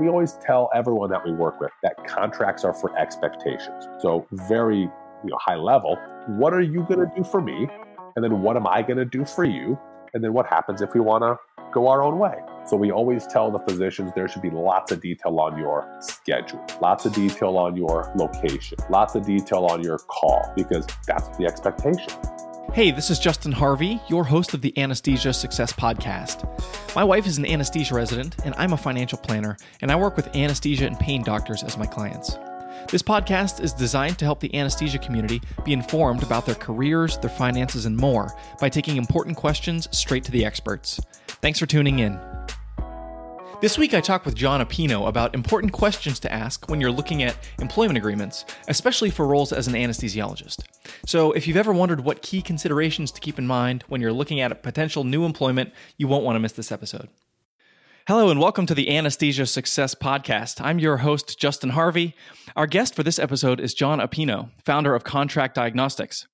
we always tell everyone that we work with that contracts are for expectations. So, very you know, high level, what are you going to do for me? And then what am I going to do for you? And then what happens if we want to go our own way? So we always tell the physicians there should be lots of detail on your schedule, lots of detail on your location, lots of detail on your call, because that's the expectation. Hey, this is Justin Harvey, your host of the Anesthesia Success Podcast. My wife is an anesthesia resident, and I'm a financial planner, and I work with anesthesia and pain doctors as my clients. This podcast is designed to help the anesthesia community be informed about their careers, their finances, and more by taking important questions straight to the experts. Thanks for tuning in. This week, I talked with Jon Appino about important questions to ask when you're looking at employment agreements, especially for roles as an anesthesiologist. So, if you've ever wondered what key considerations to keep in mind when you're looking at a potential new employment, you won't want to miss this episode. Hello, and welcome to the Anesthesia Success Podcast. I'm your host, Justin Harvey. Our guest for this episode is Jon Appino, founder of Contract Diagnostics.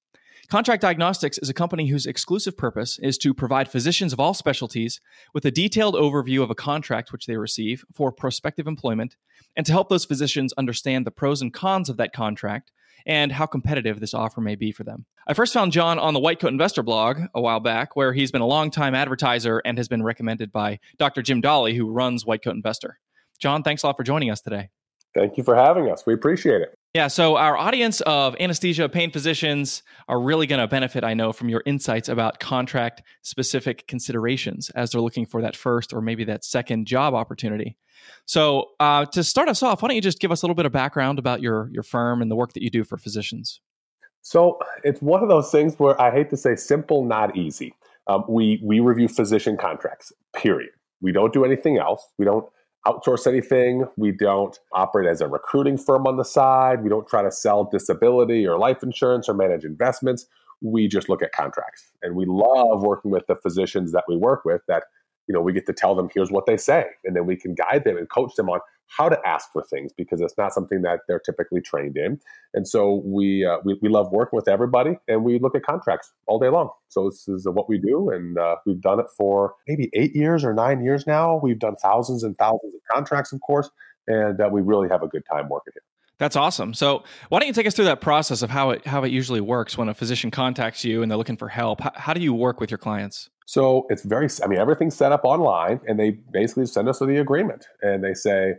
Contract Diagnostics is a company whose exclusive purpose is to provide physicians of all specialties with a detailed overview of a contract which they receive for prospective employment and to help those physicians understand the pros and cons of that contract and how competitive this offer may be for them. I first found John on the White Coat Investor blog a while back, where he's been a longtime advertiser and has been recommended by Dr. Jim Dahle, who runs White Coat Investor. John, thanks a lot for joining us today. Thank you for having us. We appreciate it. Yeah, so our audience of anesthesia pain physicians are really going to benefit, I know, from your insights about contract specific considerations as they're looking for that first or maybe that second job opportunity. So, uh, to start us off, why don't you just give us a little bit of background about your your firm and the work that you do for physicians? So, it's one of those things where I hate to say simple, not easy. Um, we we review physician contracts. Period. We don't do anything else. We don't outsource anything. We don't operate as a recruiting firm on the side. We don't try to sell disability or life insurance or manage investments. We just look at contracts. And we love working with the physicians that we work with that, you know, we get to tell them here's what they say. And then we can guide them and coach them on how to ask for things because it's not something that they're typically trained in. And so we, uh, we, we love working with everybody and we look at contracts all day long. So this is what we do. And uh, we've done it for maybe eight years or nine years now. We've done thousands and thousands of contracts, of course, and uh, we really have a good time working here. That's awesome. So, why don't you take us through that process of how it how it usually works when a physician contacts you and they're looking for help? How, how do you work with your clients? So it's very, I mean, everything's set up online, and they basically send us the agreement, and they say,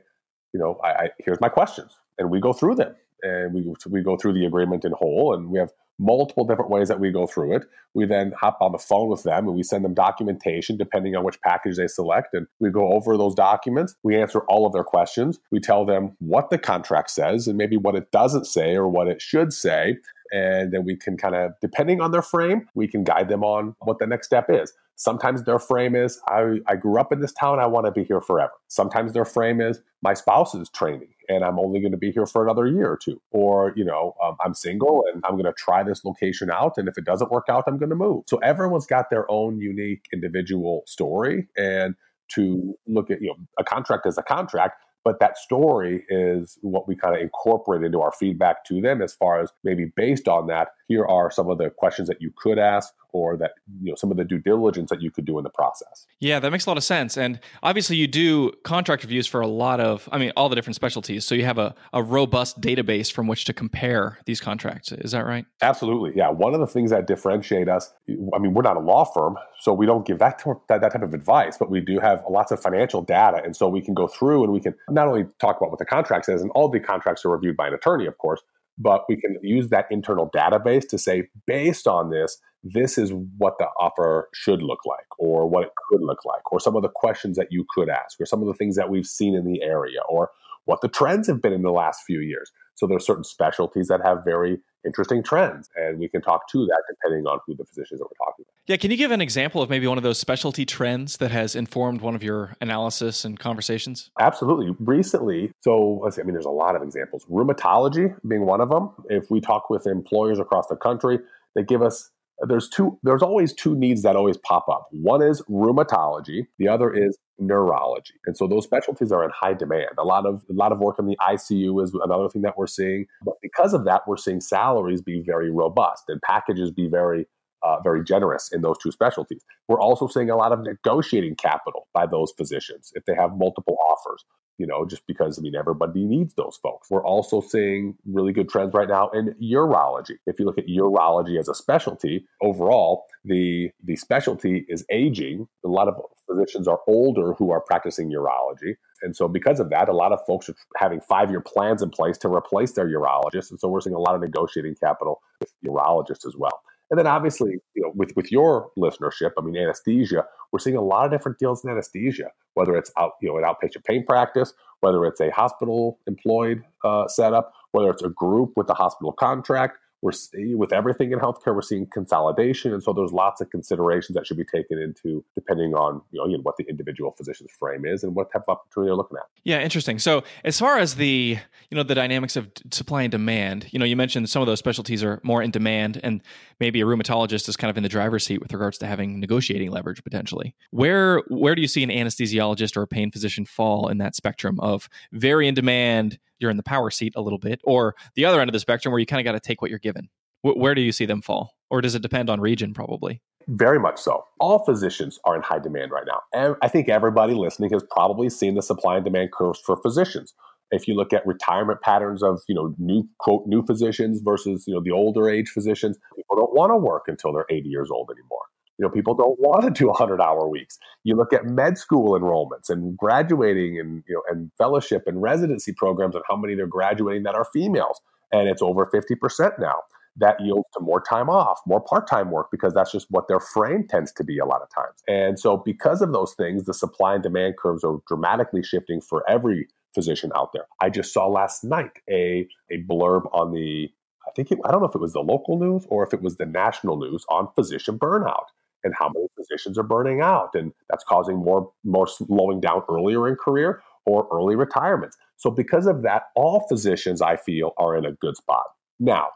you know, I, I, here's my questions, and we go through them, and we we go through the agreement in whole, and we have multiple different ways that we go through it. We then hop on the phone with them and we send them documentation depending on which package they select. And we go over those documents. We answer all of their questions. We tell them what the contract says and maybe what it doesn't say or what it should say. And then we can kind of, depending on their frame, we can guide them on what the next step is. Sometimes their frame is, I, I grew up in this town, I want to be here forever. Sometimes their frame is, my spouse is training and I'm only going to be here for another year or two. Or, you know, um, I'm single and I'm going to try this location out. And if it doesn't work out, I'm going to move. So everyone's got their own unique individual story. And to look at, you know, a contract as a contract, but that story is what we kind of incorporate into our feedback to them as far as maybe based on that here are some of the questions that you could ask or that you know some of the due diligence that you could do in the process. Yeah that makes a lot of sense. And obviously you do contract reviews for a lot of i mean all the different specialties. So you have a, a robust database from which to compare these contracts. Is that right? Absolutely. Yeah. One of the things that differentiate us i mean we're not a law firm so we don't give that, that, that type of advice but we do have lots of financial data. And so we can go through and we can not only talk about what the contract says and all the contracts are reviewed by an attorney of course but we can use that internal database to say, based on this, this is what the offer should look like, or what it could look like, or some of the questions that you could ask, or some of the things that we've seen in the area, or what the trends have been in the last few years. So there's certain specialties that have very interesting trends, and we can talk to that depending on who the physicians that we're talking about. Yeah, can you give an example of maybe one of those specialty trends that has informed one of your analysis and conversations? Absolutely. Recently, so let's see, I mean, there's a lot of examples. Rheumatology being one of them. If we talk with employers across the country, they give us there's two there's always two needs that always pop up. One is rheumatology the other is neurology. And so those specialties are in high demand. A lot of a lot of work in the icu is another thing that we're seeing. But because of that we're seeing salaries be very robust and packages be very uh, very generous in those two specialties. We're also seeing a lot of negotiating capital by those physicians if they have multiple offers you know, just because I mean everybody needs those folks. We're also seeing really good trends right now in urology. If you look at urology as a specialty, overall, the the specialty is aging. A lot of physicians are older who are practicing urology. And so because of that, a lot of folks are having five-year plans in place to replace their urologists. And so we're seeing a lot of negotiating capital with urologists as well. And then obviously, you know, with, with your listenership, I mean, anesthesia, we're seeing a lot of different deals in anesthesia, whether it's out, you know, an outpatient pain practice, whether it's a hospital employed uh, setup, whether it's a group with a hospital contract, we're eh, with everything in healthcare, we're seeing consolidation, and so there's lots of considerations that should be taken into depending on you know, what the individual physician's frame is and what type of opportunity they're looking at. Yeah, interesting. So as far as the you know the dynamics of supply and demand, you know, you mentioned some of those specialties are more in demand, and maybe a rheumatologist is kind of in the driver's seat with regards to having negotiating leverage potentially. Where where do you see an anesthesiologist or a pain physician fall in that spectrum of very in demand? You're in the power seat a little bit, or the other end of the spectrum where you kind of got to take what you're given? W- where do you see them fall? Or does it depend on region, probably? Very much so. All physicians are in high demand right now. And I think everybody listening has probably seen the supply and demand curves for physicians. If you look at retirement patterns of, you know, new quote new physicians versus, you know, the older age physicians, people don't want to work until they're 80 years old anymore. You know, people don't want to do 100 hour weeks. You look at med school enrollments and graduating and, you know, and fellowship and residency programs and how many they're graduating that are females. And it's over 50% now. That yields to more time off, more part time work, because that's just what their frame tends to be a lot of times. And so, because of those things, the supply and demand curves are dramatically shifting for every physician out there. I just saw last night a, a blurb on the I think it, I don't know if it was the local news or if it was the national news on physician burnout and how many physicians are burning out and that's causing more more slowing down earlier in career or early retirements. So because of that all physicians i feel are in a good spot. Now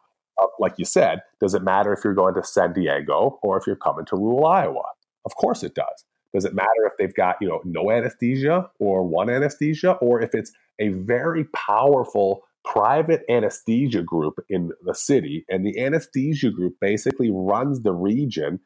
uh, like you said does it matter if you're going to san diego or if you're coming to rural iowa? Of course it does. Does it matter if they've got you know no anesthesia or one anesthesia or if it's a very powerful private anesthesia group in the city and the anesthesia group basically runs the region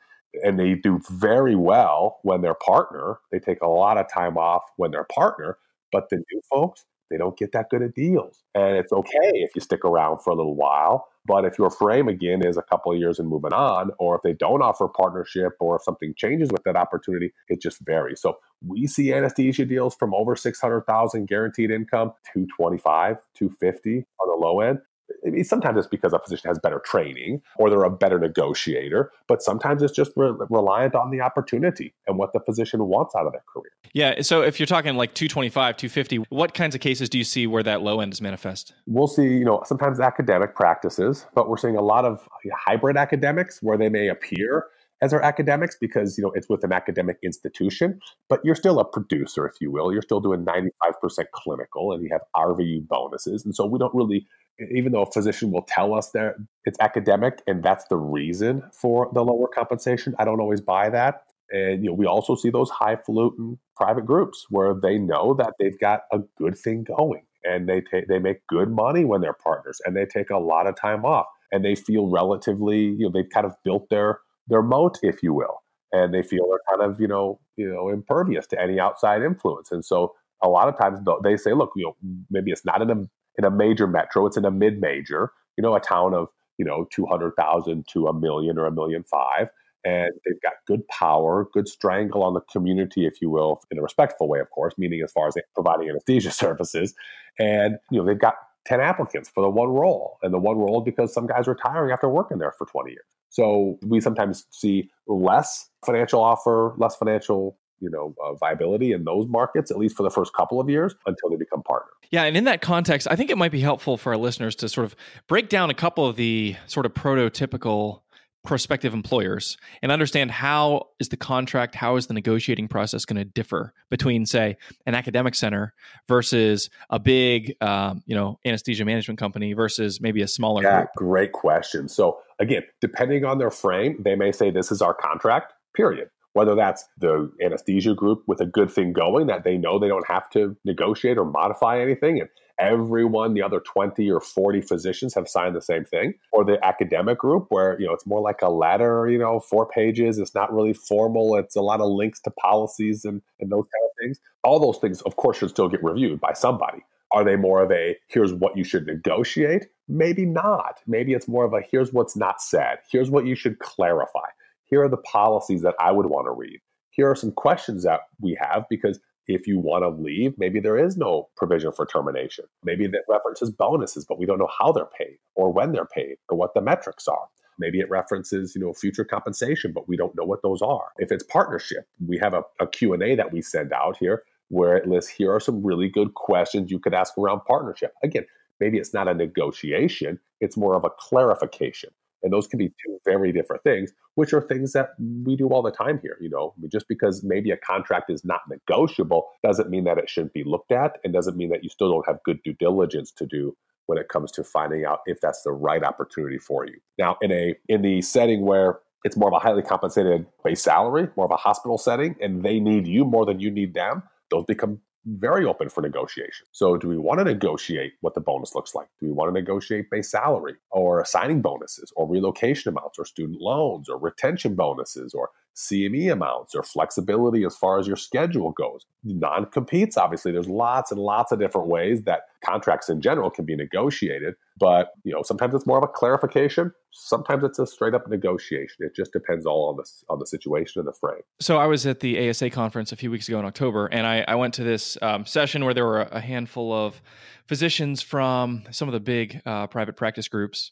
and they do very well when they're partner. They take a lot of time off when they're partner, but the new folks, they don't get that good of deals. And it's okay if you stick around for a little while. But if your frame again is a couple of years and moving on, or if they don't offer partnership, or if something changes with that opportunity, it just varies. So we see anesthesia deals from over 600,000 guaranteed income, 225, 250 on the low end. I mean, sometimes it's because a physician has better training or they're a better negotiator, but sometimes it's just re- reliant on the opportunity and what the physician wants out of their career. Yeah. So if you're talking like 225, 250, what kinds of cases do you see where that low end is manifest? We'll see, you know, sometimes academic practices, but we're seeing a lot of hybrid academics where they may appear as our academics because you know it's with an academic institution but you're still a producer if you will you're still doing 95% clinical and you have rvu bonuses and so we don't really even though a physician will tell us that it's academic and that's the reason for the lower compensation, I don't always buy that. And you know, we also see those highfalutin private groups where they know that they've got a good thing going and they take they make good money when they're partners and they take a lot of time off and they feel relatively, you know, they've kind of built their their moat, if you will. And they feel they're kind of, you know, you know, impervious to any outside influence. And so a lot of times they say, look, you know, maybe it's not in a in a major metro. It's in a mid major, you know, a town of, you know, 200,000 to a million or a million five. And they've got good power, good strangle on the community, if you will, in a respectful way, of course, meaning as far as providing anesthesia services. And, you know, they've got 10 applicants for the one role. And the one role because some guy's retiring after working there for 20 years. So we sometimes see less financial offer, less financial you know uh, viability in those markets at least for the first couple of years until they become partners yeah and in that context i think it might be helpful for our listeners to sort of break down a couple of the sort of prototypical prospective employers and understand how is the contract how is the negotiating process going to differ between say an academic center versus a big um, you know anesthesia management company versus maybe a smaller yeah group? great question. So again depending on their frame they may say this is our contract period whether that's the anesthesia group with a good thing going that they know they don't have to negotiate or modify anything. And everyone, the other 20 or 40 physicians have signed the same thing, or the academic group where, you know, it's more like a letter, you know, four pages. It's not really formal. It's a lot of links to policies and, and those kind of things. All those things, of course, should still get reviewed by somebody. Are they more of a here's what you should negotiate? Maybe not. Maybe it's more of a here's what's not said. Here's what you should clarify. Here are the policies that I would want to read. Here are some questions that we have because if you want to leave, maybe there is no provision for termination. Maybe that references bonuses, but we don't know how they're paid or when they're paid or what the metrics are. Maybe it references, you know, future compensation, but we don't know what those are. If it's partnership, we have a, a Q&A that we send out here where it lists here are some really good questions you could ask around partnership. Again, maybe it's not a negotiation, it's more of a clarification. And those can be two very different things, which are things that we do all the time here. You know, I mean, just because maybe a contract is not negotiable doesn't mean that it shouldn't be looked at and doesn't mean that you still don't have good due diligence to do when it comes to finding out if that's the right opportunity for you. Now, in a in the setting where it's more of a highly compensated base salary, more of a hospital setting, and they need you more than you need them, those become very open for negotiation. So, do we want to negotiate what the bonus looks like? Do we want to negotiate base salary or signing bonuses or relocation amounts or student loans or retention bonuses or CME amounts or flexibility as far as your schedule goes. Non competes, obviously, there's lots and lots of different ways that contracts in general can be negotiated. But you know, sometimes it's more of a clarification. Sometimes it's a straight up negotiation. It just depends all on the on the situation and the frame. So I was at the ASA conference a few weeks ago in October, and I, I went to this um, session where there were a handful of physicians from some of the big uh, private practice groups.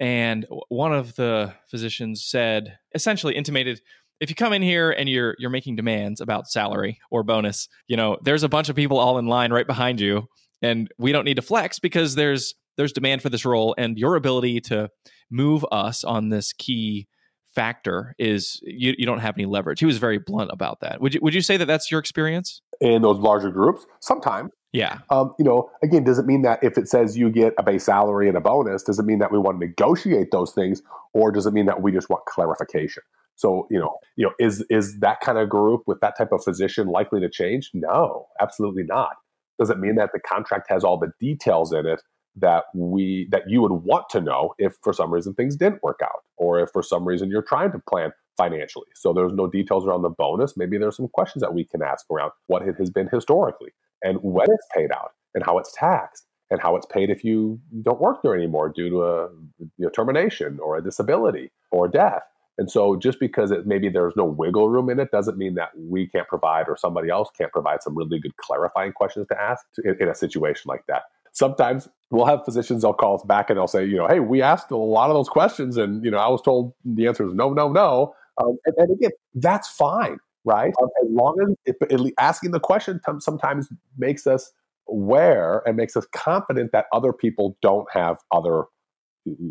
And one of the physicians said, essentially intimated, if you come in here and you're you're making demands about salary or bonus, you know, there's a bunch of people all in line right behind you and we don't need to flex because there's there's demand for this role and your ability to move us on this key factor is you, you don't have any leverage. He was very blunt about that. Would you would you say that that's your experience in those larger groups? Sometimes. Yeah. Um, you know, again, does it mean that if it says you get a base salary and a bonus, does it mean that we want to negotiate those things, or does it mean that we just want clarification? So, you know, you know, is is that kind of group with that type of physician likely to change? No, absolutely not. Does it mean that the contract has all the details in it that we that you would want to know if for some reason things didn't work out, or if for some reason you're trying to plan financially? So there's no details around the bonus. Maybe there's some questions that we can ask around what it has been historically and when it's paid out and how it's taxed and how it's paid if you don't work there anymore due to a you know, termination or a disability or death and so just because it, maybe there's no wiggle room in it doesn't mean that we can't provide or somebody else can't provide some really good clarifying questions to ask in, in, a situation like that. Sometimes we'll have physicians, they'll call us back and they'll say, you know, hey, we asked a lot of those questions and, you know, I was told the answer is no, no, no. Um, and, and, again, that's fine, right? Um, as long as it, it, asking the question sometimes makes us aware and makes us confident that other people don't have other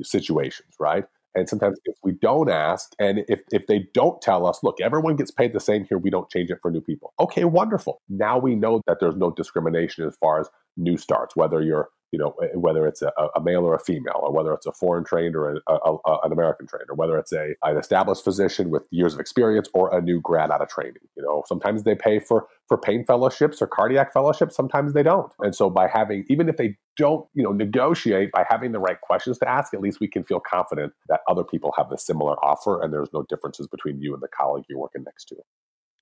situations, right? And sometimes if we don't ask, and if, if they don't tell us, look, everyone gets paid the same here, we don't change it for new people. Okay, wonderful. Now we know that there's no discrimination as far as new starts, whether you're you know, eh, whether it's a, a, male or a female, or whether it's a foreign trained or a, a, an American trained, or whether it's a an established physician with years of experience or a new grad out of training. You know, sometimes they pay for for pain fellowships or cardiac fellowships. Sometimes they don't. And so by having, even if they don't, you know, negotiate by having the right questions to ask, at least we can feel confident that other people have a similar offer and there's no differences between you and the colleague you're working next to.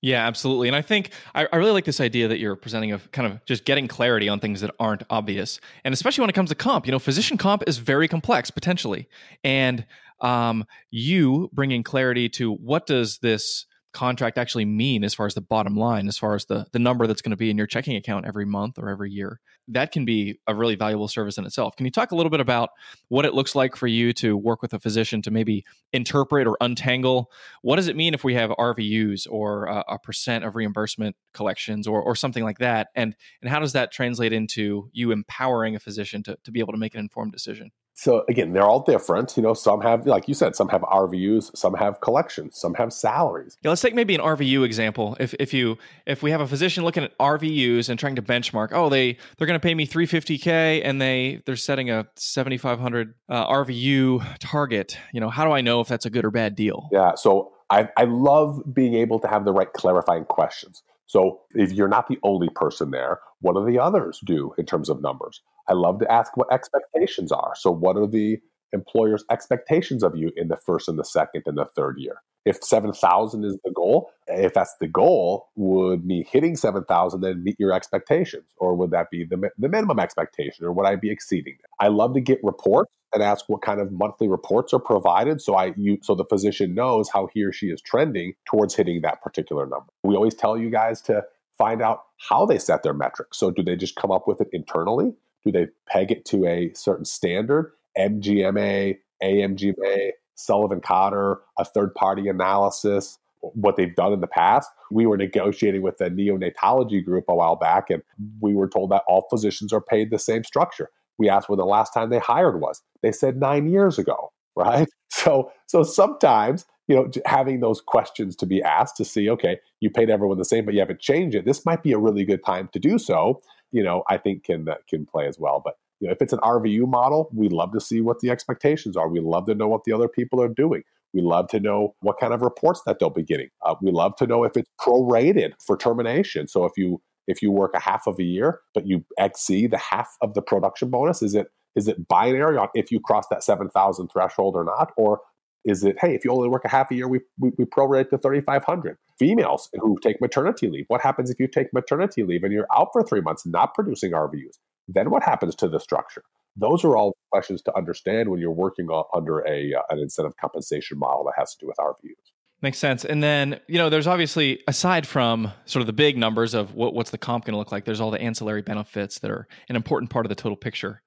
Yeah, absolutely. And I think I, I, really like this idea that you're presenting of kind of just getting clarity on things that aren't obvious. And especially when it comes to comp, you know, physician comp is very complex potentially. And um, you bringing clarity to what does this contract actually mean as far as the bottom line, as far as the the number that's going to be in your checking account every month or every year. That can be a really valuable service in itself. Can you talk a little bit about what it looks like for you to work with a physician to maybe interpret or untangle what does it mean if we have RVUs or a, a percent of reimbursement collections or or something like that, and and how does that translate into you empowering a physician to to be able to make an informed decision? So again, they're all different. You know, some have, like you said, some have RVUs, some have collections, some have salaries. Yeah, let's take maybe an RVU example. If if you if we have a physician looking at RVUs and trying to benchmark, oh, they they're going to pay me 350k and they they're setting a 7500 uh, RVU target. You know, how do I know if that's a good or bad deal? Yeah, so I, I love being able to have the right clarifying questions. So if you're not the only person there, what do the others do in terms of numbers? I love to ask what expectations are. So what are the employer's expectations of you in the first and the second and the third year? If 7,000 is the goal, if that's the goal, would me hitting 7,000 then meet your expectations? Or would that be the, the minimum expectation? Or would I be exceeding that? I love to get reports and ask what kind of monthly reports are provided so I you so the physician knows how he or she is trending towards hitting that particular number. We always tell you guys to find out how they set their metrics. So do they just come up with it internally? Do they peg it to a certain standard? MGMA, AMGMA, Sullivan Cotter, a third party analysis, what they've done in the past. We were negotiating with a neonatology group a while back, and we were told that all physicians are paid the same structure. We asked when the last time they hired was. They said nine years ago, right? So, so sometimes you know having those questions to be asked to see, okay, you paid everyone the same, but you haven't changed it. This might be a really good time to do so. You know, I think can uh, can play as well. But you know, if it's an RVU model, we love to see what the expectations are. We love to know what the other people are doing. We love to know what kind of reports that they'll be getting. Uh, we love to know if it's prorated for termination. So if you if you work a half of a year, but you exceed the half of the production bonus, is it is it binary on if you cross that seven thousand threshold or not, or is it hey if you only work a half a year we we, we prorate to thirty five hundred? Females who take maternity leave, what happens if you take maternity leave and you're out for three months not producing RVUs? Then what happens to the structure? Those are all questions to understand when you're working under a uh, an incentive compensation model that has to do with RVUs. Makes sense. And then, you know, there's obviously, aside from sort of the big numbers of what, what's the comp going to look like, there's all the ancillary benefits that are an important part of the total picture.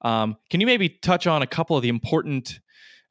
Um, can you maybe touch on a couple of the important,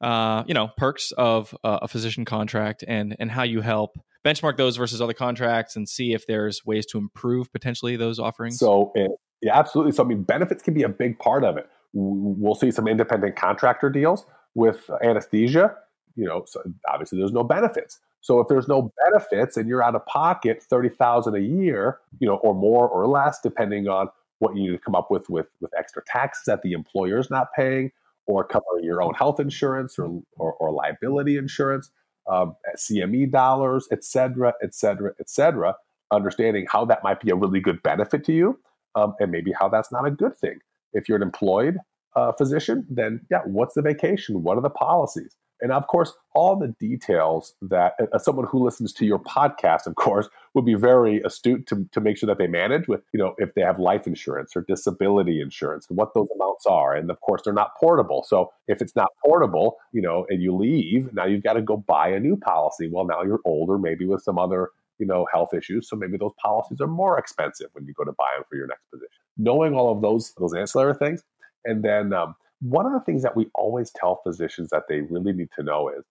uh, you know, perks of uh, a physician contract and and how you help benchmark those versus other contracts and see if there's ways to improve potentially those offerings? So, it, yeah, absolutely. So, I mean, benefits can be a big part of it. We'll see some independent contractor deals with anesthesia you know, so obviously there's no benefits. So if there's no benefits and you're out of pocket thirty thousand a year, you know, or more or less, depending on what you need to come up with with with extra taxes that the employer's not paying, or covering your own health insurance or or, or liability insurance, um, CME dollars, et cetera, et cetera, et cetera. Understanding how that might be a really good benefit to you, um, and maybe how that's not a good thing. If you're an employed uh, physician, then yeah, what's the vacation? What are the policies? And of course, all the details that uh, someone who listens to your podcast, of course, would be very astute to, to make sure that they manage with, you know, if they have life insurance or disability insurance and what those amounts are. And of course, they're not portable. So if it's not portable, you know, and you leave, now you've got to go buy a new policy. Well, now you're older, maybe with some other, you know, health issues. So maybe those policies are more expensive when you go to buy them for your next position. Knowing all of those, those ancillary things, and then um, one of the things that we always tell physicians that they really need to know is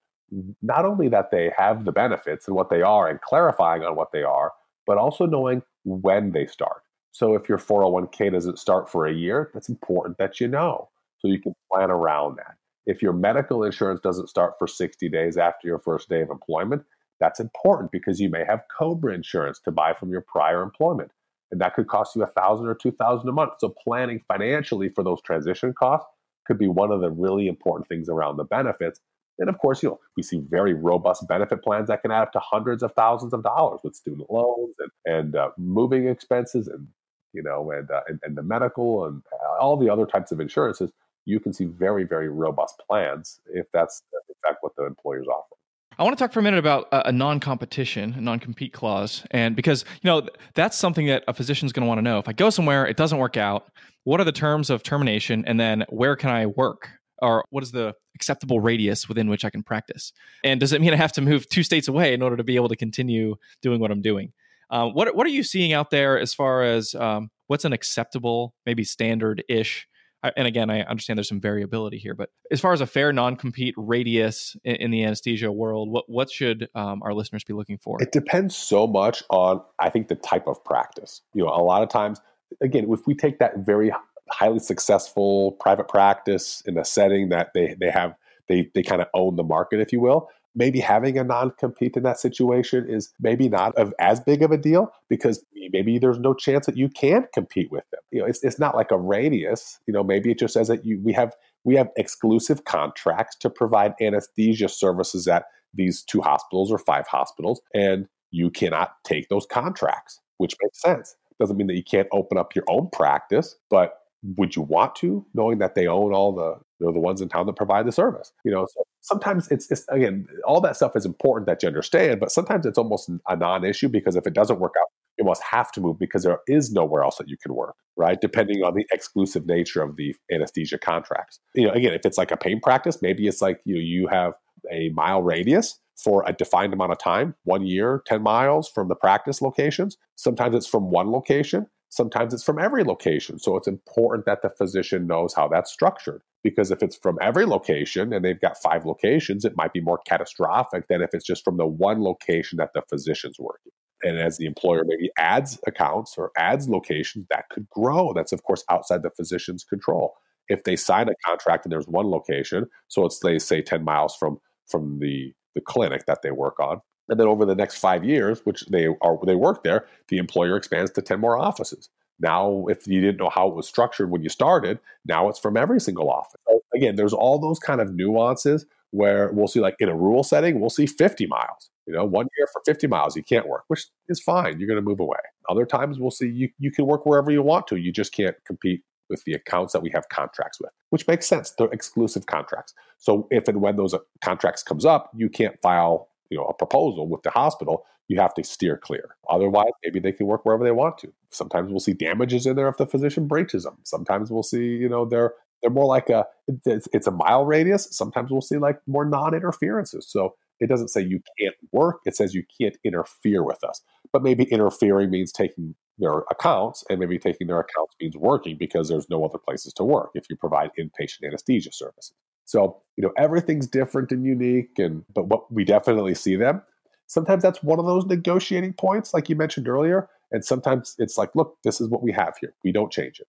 not only that they have the benefits and what they are and clarifying on what they are, but also knowing when they start. So if your 401k doesn't start for a year, that's important that you know so you can plan around that. If your medical insurance doesn't start for 60 days after your first day of employment, that's important because you may have COBRA insurance to buy from your prior employment. And that could cost you a thousand or two thousand a month. So planning financially for those transition costs could be one of the really important things around the benefits. And of course, you know, we see very robust benefit plans that can add up to hundreds of thousands of dollars with student loans and, and uh, moving expenses and, you know, and, uh, and, and the medical and all the other types of insurances. You can see very, very robust plans if that's in fact what the employer's offering. I want to talk for a minute about a non-competition, a non-compete clause, and because you know that's something that a physician's going to want to know. If I go somewhere, it doesn't work out. What are the terms of termination, and then where can I work, or what is the acceptable radius within which I can practice? And does it mean I have to move two states away in order to be able to continue doing what I'm doing? Um, what What are you seeing out there as far as um, what's an acceptable, maybe standard ish and again, I understand there's some variability here, but as far as a fair non-compete radius in, in the anesthesia world, what what should um, our listeners be looking for? It depends so much on, I think, the type of practice. You know, a lot of times, again, if we take that very highly successful private practice in a setting that they they have they they kind of own the market, if you will, maybe having a non-compete in that situation is maybe not of as big of a deal because maybe there's no chance that you can compete with them. You know, it's, it's not like a radius. You know, maybe it just says that you we have we have exclusive contracts to provide anesthesia services at these two hospitals or five hospitals, and you cannot take those contracts, which makes sense. Doesn't mean that you can't open up your own practice, but would you want to, knowing that they own all the they're the ones in town that provide the service? You know, so sometimes it's, it's again, all that stuff is important that you understand, but sometimes it's almost a non-issue because if it doesn't work out, you must have to move because there is nowhere else that you can work, right? Depending on the exclusive nature of the anesthesia contracts. You know, again, if it's like a pain practice, maybe it's like you know, you have a mile radius for a defined amount of time, one year, 10 miles from the practice locations. Sometimes it's from one location. Sometimes it's from every location. So it's important that the physician knows how that's structured. Because if it's from every location and they've got five locations, it might be more catastrophic than if it's just from the one location that the physician's working. And as the employer maybe adds accounts or adds locations, that could grow. That's, of course, outside the physician's control. If they sign a contract and there's one location, so it's, they say, 10 miles from, from the, the clinic that they work on, and then over the next five years, which they are they work there, the employer expands to 10 more offices. Now, if you didn't know how it was structured when you started, now it's from every single office. Again, there's all those kind of nuances where we'll see, like in a rural setting, we'll see 50 miles. You know, one year for 50 miles, you can't work, which is fine. You're going to move away. Other times, we'll see you, you can work wherever you want to. You just can't compete with the accounts that we have contracts with, which makes sense. They're exclusive contracts. So if and when those uh, contracts comes up, you can't file you know a proposal with the hospital you have to steer clear. Otherwise maybe they can work wherever they want to. Sometimes we'll see damages in there if the physician breaches them sometimes we'll see you know they're they're more like a it's, it's a mile radius. Sometimes we'll see like more non-interferences. So it doesn't say you can't work. It says you can't interfere with us. But maybe interfering means taking their accounts and maybe taking their accounts means working because there's no other places to work if you provide inpatient anesthesia services. So, you know, everything's different and unique and but what we definitely see them. Sometimes that's one of those negotiating points like you mentioned earlier, and sometimes it's like, look, this is what we have here. We don't change it.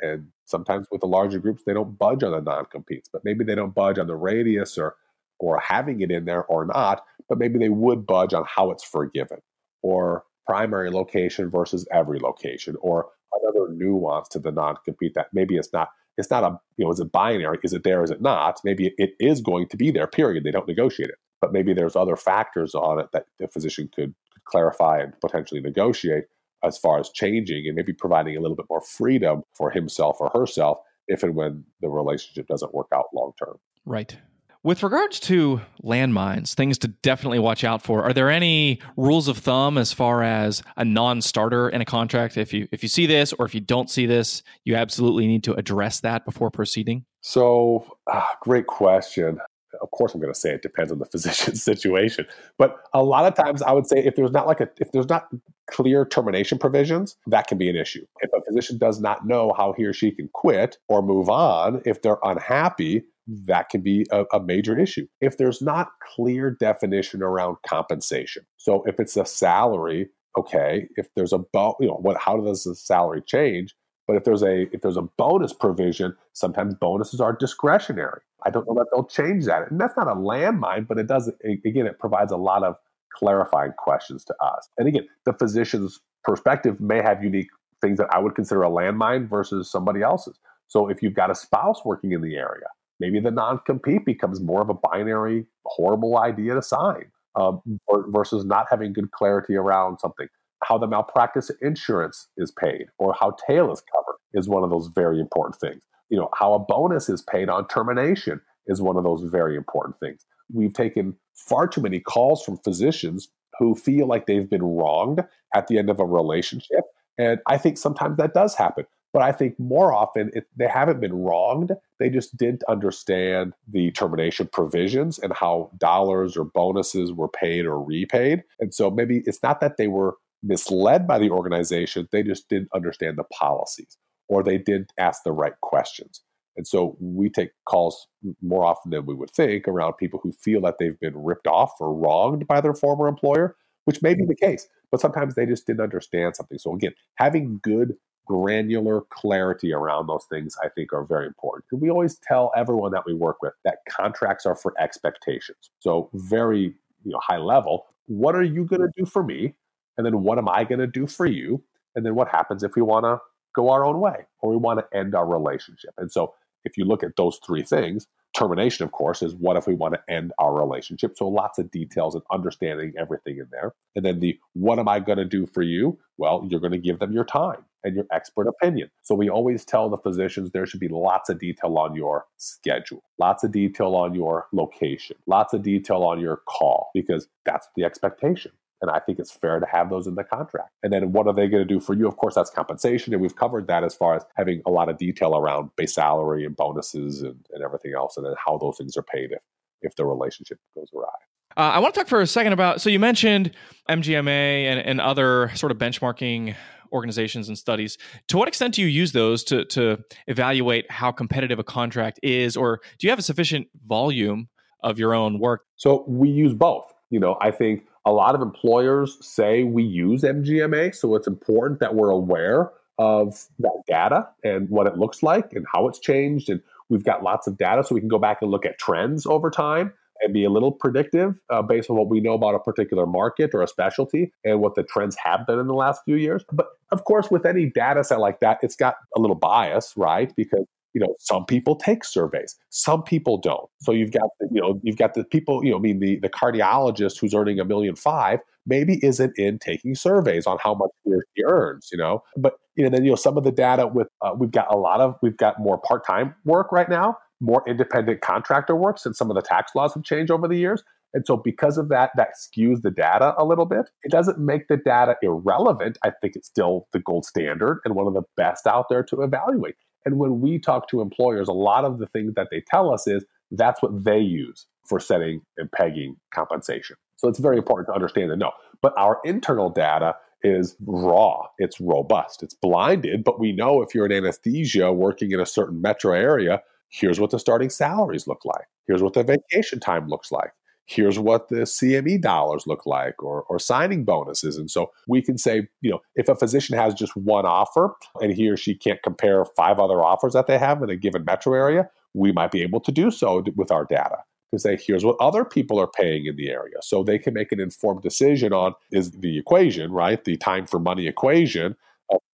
And sometimes with the larger groups, they don't budge on the non-competes, but maybe they don't budge on the radius or or having it in there or not, but maybe they would budge on how it's forgiven or primary location versus every location or another nuance to the non-compete that maybe it's not it's not a you know is it binary? Is it there? Is it not? Maybe it is going to be there period. They don't negotiate it but maybe there's other factors on it that the physician could, could clarify and potentially negotiate as far as changing and maybe providing a little bit more freedom for himself or herself if and when the relationship doesn't work out long term right with regards to landmines, things to definitely watch out for. Are there any rules of thumb as far as a non-starter in a contract? If you if you see this or if you don't see this, you absolutely need to address that before proceeding. So, uh, great question. Of course, I'm going to say it depends on the physician's situation, but a lot of times I would say if there's not like a if there's not clear termination provisions, that can be an issue. If a physician does not know how he or she can quit or move on, if they're unhappy, that can be a, a, major issue. If there's not clear definition around compensation, so if it's a salary, okay, if there's a you know what how does the salary change? But if there's a if there's a bonus provision, sometimes bonuses are discretionary. I don't know that they'll change that, and that's not a landmine, but it does again it provides a lot of clarifying questions to us. And again, the physician's perspective may have unique things that I would consider a landmine versus somebody else's. So if you've got a spouse working in the area, maybe the non-compete becomes more of a binary horrible idea to sign um, versus not having good clarity around something how the malpractice insurance is paid or how tail is covered is one of those very important things you know how a bonus is paid on termination is one of those very important things we've taken far too many calls from physicians who feel like they've been wronged at the end of a relationship and i think sometimes that does happen but I think more often it, they haven't been wronged. They just didn't understand the termination provisions and how dollars or bonuses were paid or repaid. And so maybe it's not that they were misled by the organization, they just didn't understand the policies or they didn't ask the right questions. And so we take calls more often than we would think around people who feel that they've been ripped off or wronged by their former employer, which may be mm. the case, but sometimes they just didn't understand something. So again, having good granular clarity around those things i think are very important we always tell everyone that we work with that contracts are for expectations so very you know high level what are you going to mm. do for me and then what am i going to do for you and then what happens if we want to go our own way or we want to end our relationship and so if you look at those three things termination, of course, is what if we want to end our relationship? So lots of details and understanding everything in there. And then the what am I going to do for you? Well, you're going to give them your time and your expert opinion. So we always tell the physicians there should be lots of detail on your schedule, lots of detail on your location, lots of detail on your call, because that's the expectation. And I think it's fair to have those in the contract. And then what are they going to do for you? Of course, that's compensation. And we've covered that as far as having a lot of detail around base salary and bonuses and, and everything else, and then how those things are paid if, if the relationship goes awry. Uh, I want to talk for a second about. So you mentioned MGMA and, and other sort of benchmarking organizations and studies. To what extent do you use those to to evaluate how competitive a contract is, or do you have a sufficient volume of your own work? So we use both. You know, I think a lot of employers say we use MGMA, so it's important that we're aware of that data and what it looks like and how it's changed. And we've got lots of data, so we can go back and look at trends over time and be a little predictive uh, based on what we know about a particular market or a specialty and what the trends have been in the last few years. But of course, with any data set like that, it's got a little bias, right? Because you know some people take surveys some people don't. So you've got the, you know you've got the people you know i mean the, the cardiologist who's earning a million five maybe isn't in taking surveys on how much he earns you know? But you know then you know some of the data with uh, we've got a lot of we've got more part-time work right now more independent contractor work since some of the tax laws have changed over the years. And so because of that that skews the data a little bit. It doesn't make the data irrelevant. I think it's still the gold standard and one of the best out there to evaluate and when we talk to employers, a lot of the things that they tell us is that's what they use for setting and pegging compensation. So it's very important to understand that no, But our internal data is raw, it's robust, it's blinded, but we know if you're in anesthesia working in a certain metro area, here's what the starting salaries look like. Here's what the vacation time looks like here's what the CME dollars look like or, or signing bonuses. And so we can say, you know, if a physician has just one offer and he or she can't compare five other offers that they have in a given metro area, we might be able to do so with our data to say, here's what other people are paying in the area. So they can make an informed decision on is the equation, right? The time for money equation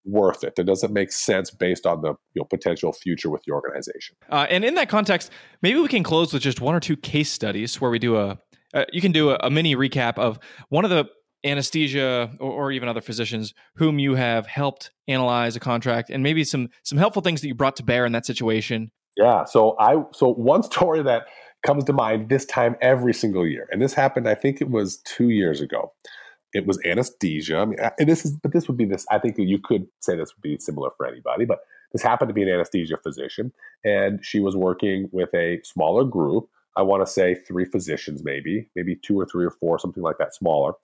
worth it. It doesn't make sense based on the you know, potential future with the organization. Uh, and in that context, maybe we can close with just one or two case studies where we do a. Uh, you can do a, a, mini recap of one of the anesthesia or, or, even other physicians whom you have helped analyze a contract, and maybe some some helpful things that you brought to bear in that situation. Yeah. So I so one story that comes to mind this time every single year, and this happened. I think it was two years ago it was anesthesia. I mean, this is, but this would be this. I think you could say this would be similar for anybody, but this happened to be an anesthesia physician, and she was working with a smaller group. I want to say three physicians, maybe, maybe two or three or four, something like that, smaller.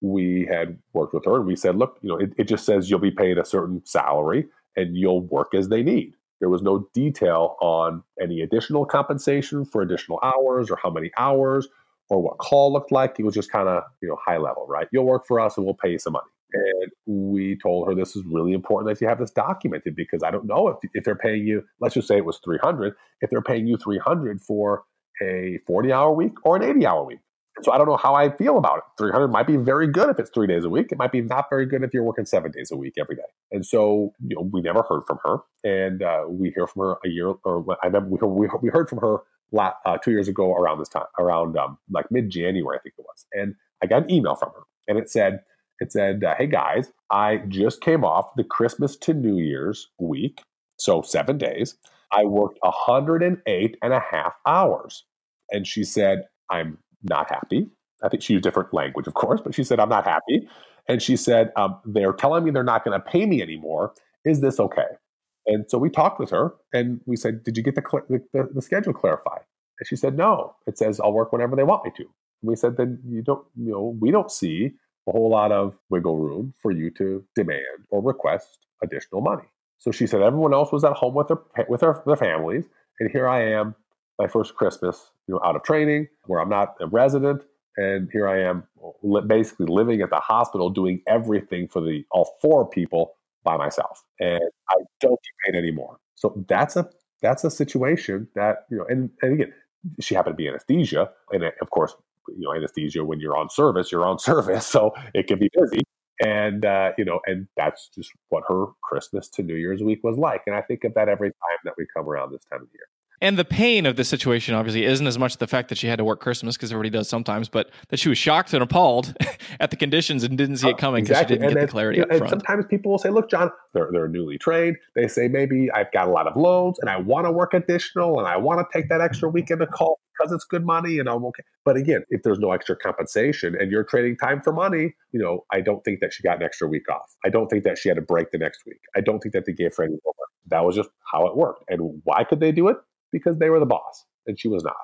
We had worked with her, and we said, look, you know, it, it just says you'll be paid a certain salary, and you'll work as they need. There was no detail on any additional compensation for additional hours or how many hours or what call looked like. It was just kind of, you know, high level, right? You'll work for us and we'll pay you some money. And we told her this is really important that you have this documented because I don't know if, if they're paying you, let's just say it was 300, if they're paying you 300 for a 40 hour week or an 80 hour week. So I don't know how I feel about it. 300 might be very good if it's three days a week. It might be not very good if you're working seven days a week every day. And so you know, we never heard from her. And uh, we hear from her a year, or I remember we, we heard from her uh, two years ago around this time, around um, like mid January, I think it was. And I got an email from her, and it said, "It said, uh, hey guys, I just came off the Christmas to New Year's week, so seven days. I worked 108 and a half hours." And she said, "I'm not happy." I think she used different language, of course, but she said, "I'm not happy." And she said, um, "They're telling me they're not going to pay me anymore. Is this okay?" And so we talked with her and we said, Did you get the, the, the, schedule clarified? And she said, No. It says I'll work whenever they want me to. And we said, Then you don't, you know, we don't see a whole lot of wiggle room for you to demand or request additional money. So she said, Everyone else was at home with their, with their, their families. And here I am, my first Christmas, you know, out of training where I'm not a resident. And here I am basically living at the hospital doing everything for the all four people by myself and I don't get paid anymore. So that's a that's a situation that, you know, and, and again, she happened to be anesthesia. And of course, you know, anesthesia when you're on service, you're on service. So it can be busy. And uh, you know, and that's just what her Christmas to New Year's week was like. And I think of that every time that we come around this time of year. And the pain of this situation obviously isn't as much the fact that she had to work Christmas because everybody does sometimes, but that she was shocked and appalled at the conditions and didn't see it uh, coming because exactly. she didn't and get then, the clarity you know, And sometimes people will say, "Look, John, they're they're newly trained. They say maybe I've got a lot of loans and I want to work additional and I want to take that extra weekend to call because it's good money and I'm okay." But again, if there's no extra compensation and you're trading time for money, you know, I don't think that she got an extra week off. I don't think that she had a break the next week. I don't think that they gave her any homework. That was just how it worked. And why could they do it? Because they were the boss and she was not.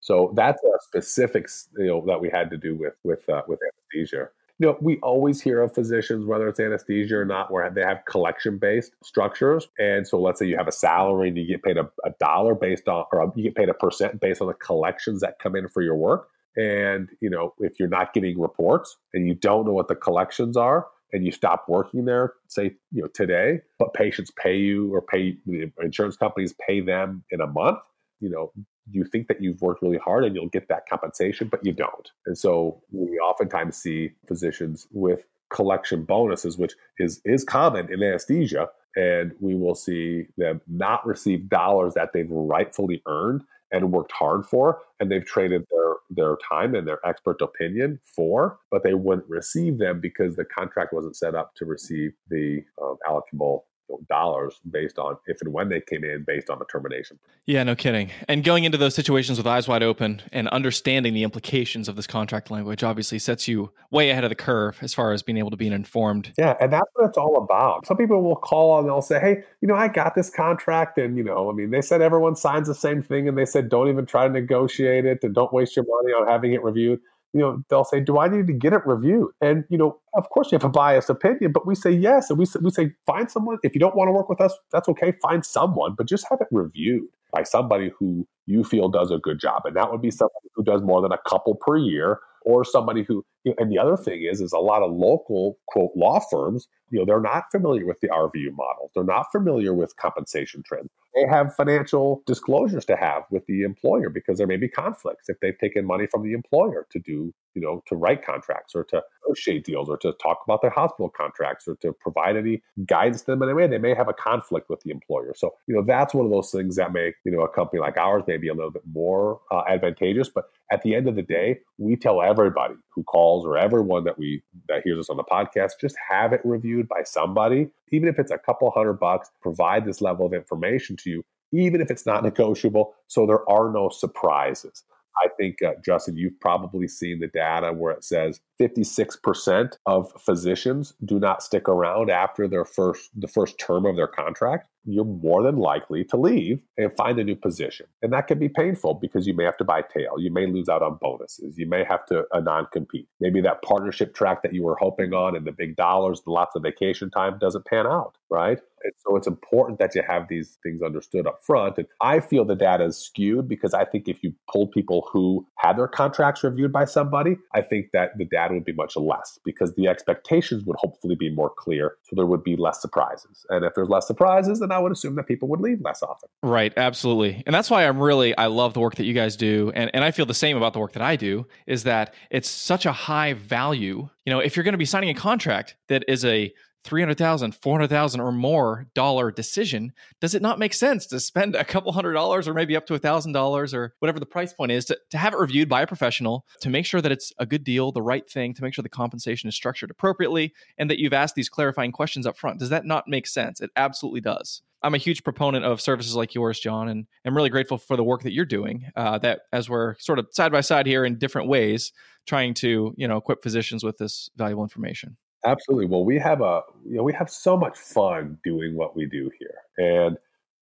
So that's a specifics, you know, that we had to do with with uh, with anesthesia. You know, we always hear of physicians, whether it's anesthesia or not, where they have collection based structures. And so, let's say you have a salary and you get paid a, a dollar based on, or you get paid a percent based on the collections that come in for your work. And you know, if you're not getting reports and you don't know what the collections are, and you stop working there, say, you know, today, but patients pay you or pay insurance companies pay them in a month, you know, you think that you've worked really hard and you'll get that compensation, but you don't. And so we oftentimes see physicians with collection bonuses, which is is common in anesthesia, and we will see them not receive dollars that they've rightfully earned and worked hard for, and they've traded their their time and their expert opinion for, but they wouldn't receive them because the contract wasn't set up to receive the um, allocable dollars based on if and when they came in based on the termination. Yeah, no kidding. And going into those situations with eyes wide open and understanding the implications of this contract language obviously sets you way ahead of the curve as far as being able to be informed. Yeah, and that's what it's all about. Some people will call and they'll say, "Hey, you know, I got this contract and, you know, I mean, they said everyone signs the same thing and they said don't even try to negotiate it and don't waste your money on having it reviewed." You know, they'll say, "Do I need to get it reviewed?" And you know, of course, you have a biased opinion, but we say yes, and we we say find someone. If you don't want to work with us, that's okay. Find someone, but just have it reviewed by somebody who you feel does a good job, and that would be somebody who does more than a couple per year, or somebody who. You know, and the other thing is, is a lot of local quote law firms. You know, they're not familiar with the RVU model. They're not familiar with compensation trends they have financial disclosures to have with the employer because there may be conflicts if they've taken money from the employer to do, you know, to write contracts or to negotiate deals or to talk about their hospital contracts or to provide any guidance to them in any way. They may have a conflict with the employer. So, you know, that's one of those things that make, you know, a company like ours maybe a little bit more uh, advantageous. But at the end of the day, we tell everybody who calls or everyone that we that hears us on the podcast, just have it reviewed by somebody, even if it's a couple hundred bucks, provide this level of information to you, even if it's not negotiable, so there are no surprises. I think, uh, Justin, you've probably seen the data where it says 56% of physicians do not stick around after their first the first term of their contract you're more than likely to leave and find a new position. And that can be painful because you may have to buy tail. You may lose out on bonuses. You may have to a non-compete. Maybe that partnership track that you were hoping on and the big dollars, the lots of vacation time doesn't pan out, right? And so it's important that you have these things understood up front. And I feel the data is skewed because I think if you pulled people who had their contracts reviewed by somebody, I think that the data would be much less because the expectations would hopefully be more clear. So there would be less surprises. And if there's less surprises, then I would assume that people would leave less often. Right, absolutely. And that's why I'm really I love the work that you guys do and and I feel the same about the work that I do is that it's such a high value. You know, if you're going to be signing a contract that is a 300,000, 400,000 or more dollar decision, does it not make sense to spend a couple hundred dollars or maybe up to a thousand dollars or whatever the price point is to, to have it reviewed by a professional to make sure that it's a good deal, the right thing, to make sure the compensation is structured appropriately and that you've asked these clarifying questions up front? Does that not make sense? It absolutely does. I'm a huge proponent of services like yours, Jon, and I'm really grateful for the work that you're doing. Uh, that as we're sort of side by side here in different ways, trying to you know equip physicians with this valuable information. Absolutely. Well, we have a you know we have so much fun doing what we do here, and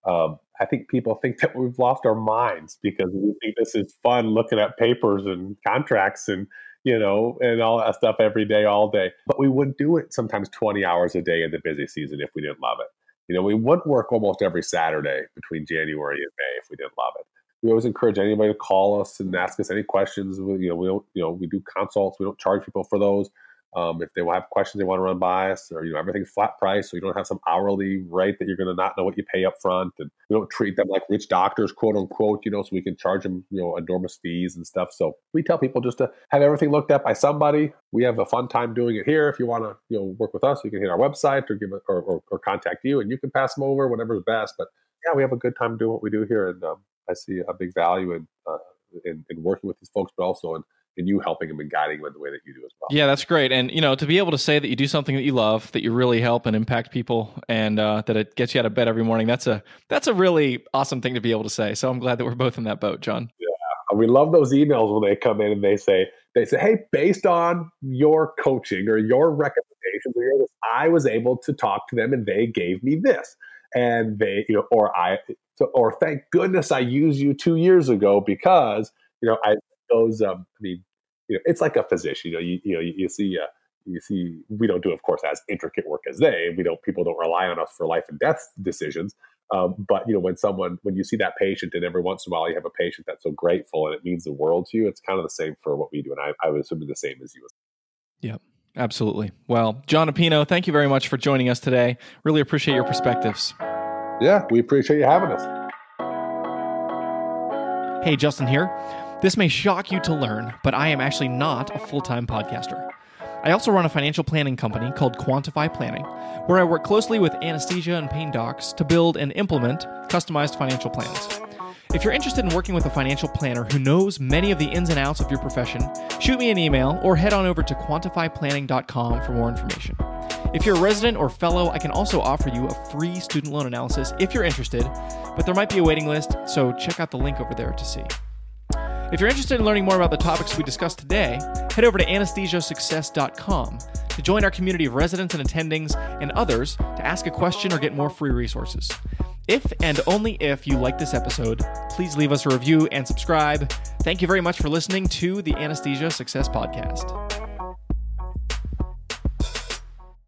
um, I think people think that we've lost our minds because we think this is fun looking at papers and contracts and you know and all that stuff every day, all day. But we wouldn't do it sometimes twenty hours a day in the busy season if we didn't love it. You know, we wouldn't work almost every Saturday between January and May if we didn't love it. We always encourage anybody to call us and ask us any questions. We, you know, we don't, you know, we do consults. We don't charge people for those. Um, if they will have questions they want to run by us, or you know everything's flat price, so you don't have some hourly rate that you're going to not know what you pay up front, and we don't treat them like rich doctors, quote unquote, you know, so we can charge them you know enormous fees and stuff. So we tell people just to have everything looked at by somebody. We have a fun time doing it here. If you want to you know work with us, you can hit our website or give it or, or, or contact you, and you can pass them over whatever's best. But yeah, we have a good time doing what we do here, and um, I see a big value in, uh, in, in working with these folks, but also in and you helping them and guiding them in the way that you do as well. Yeah, that's great. And you know, to be able to say that you do something that you love, that you really help and impact people, and uh, that it gets you out of bed every morning, that's a that's a really awesome thing to be able to say. So I'm glad that we're both in that boat, Jon. Yeah, we love those emails when they come in and they say they say, "Hey, based on your coaching or your recommendations, or your, I was able to talk to them and they gave me this." And they, you know, or I, or thank goodness I used you two years ago because you know I those um, I mean, you know, it's like a physician. You know, you, you know, you, you see, uh, you see, we don't do, of course, as intricate work as they. We don't. People don't rely on us for life and death decisions. Um, but you know, when someone, when you see that patient, and every once in a while you have a patient that's so grateful and it means the world to you, it's kind of the same for what we do. And I, I would assume the same as you. Yeah. Absolutely. Well, Jon Appino, thank you very much for joining us today. Really appreciate your perspectives. Yeah, we appreciate you having us. Hey, Justin here. This may shock you to learn, but I am actually not a full time podcaster. I also run a financial planning company called Quantify Planning, where I work closely with anesthesia and pain docs to build and implement customized financial plans. If you're interested in working with a financial planner who knows many of the ins and outs of your profession, shoot me an email or head on over to quantifyplanning.com for more information. If you're a resident or fellow, I can also offer you a free student loan analysis if you're interested, but there might be a waiting list, so check out the link over there to see. If you're interested in learning more about the topics we discussed today, head over to anesthesiasuccess.com to join our community of residents and attendings and others to ask a question or get more free resources. If and only if you like this episode, please leave us a review and subscribe. Thank you very much for listening to the Anesthesia Success Podcast.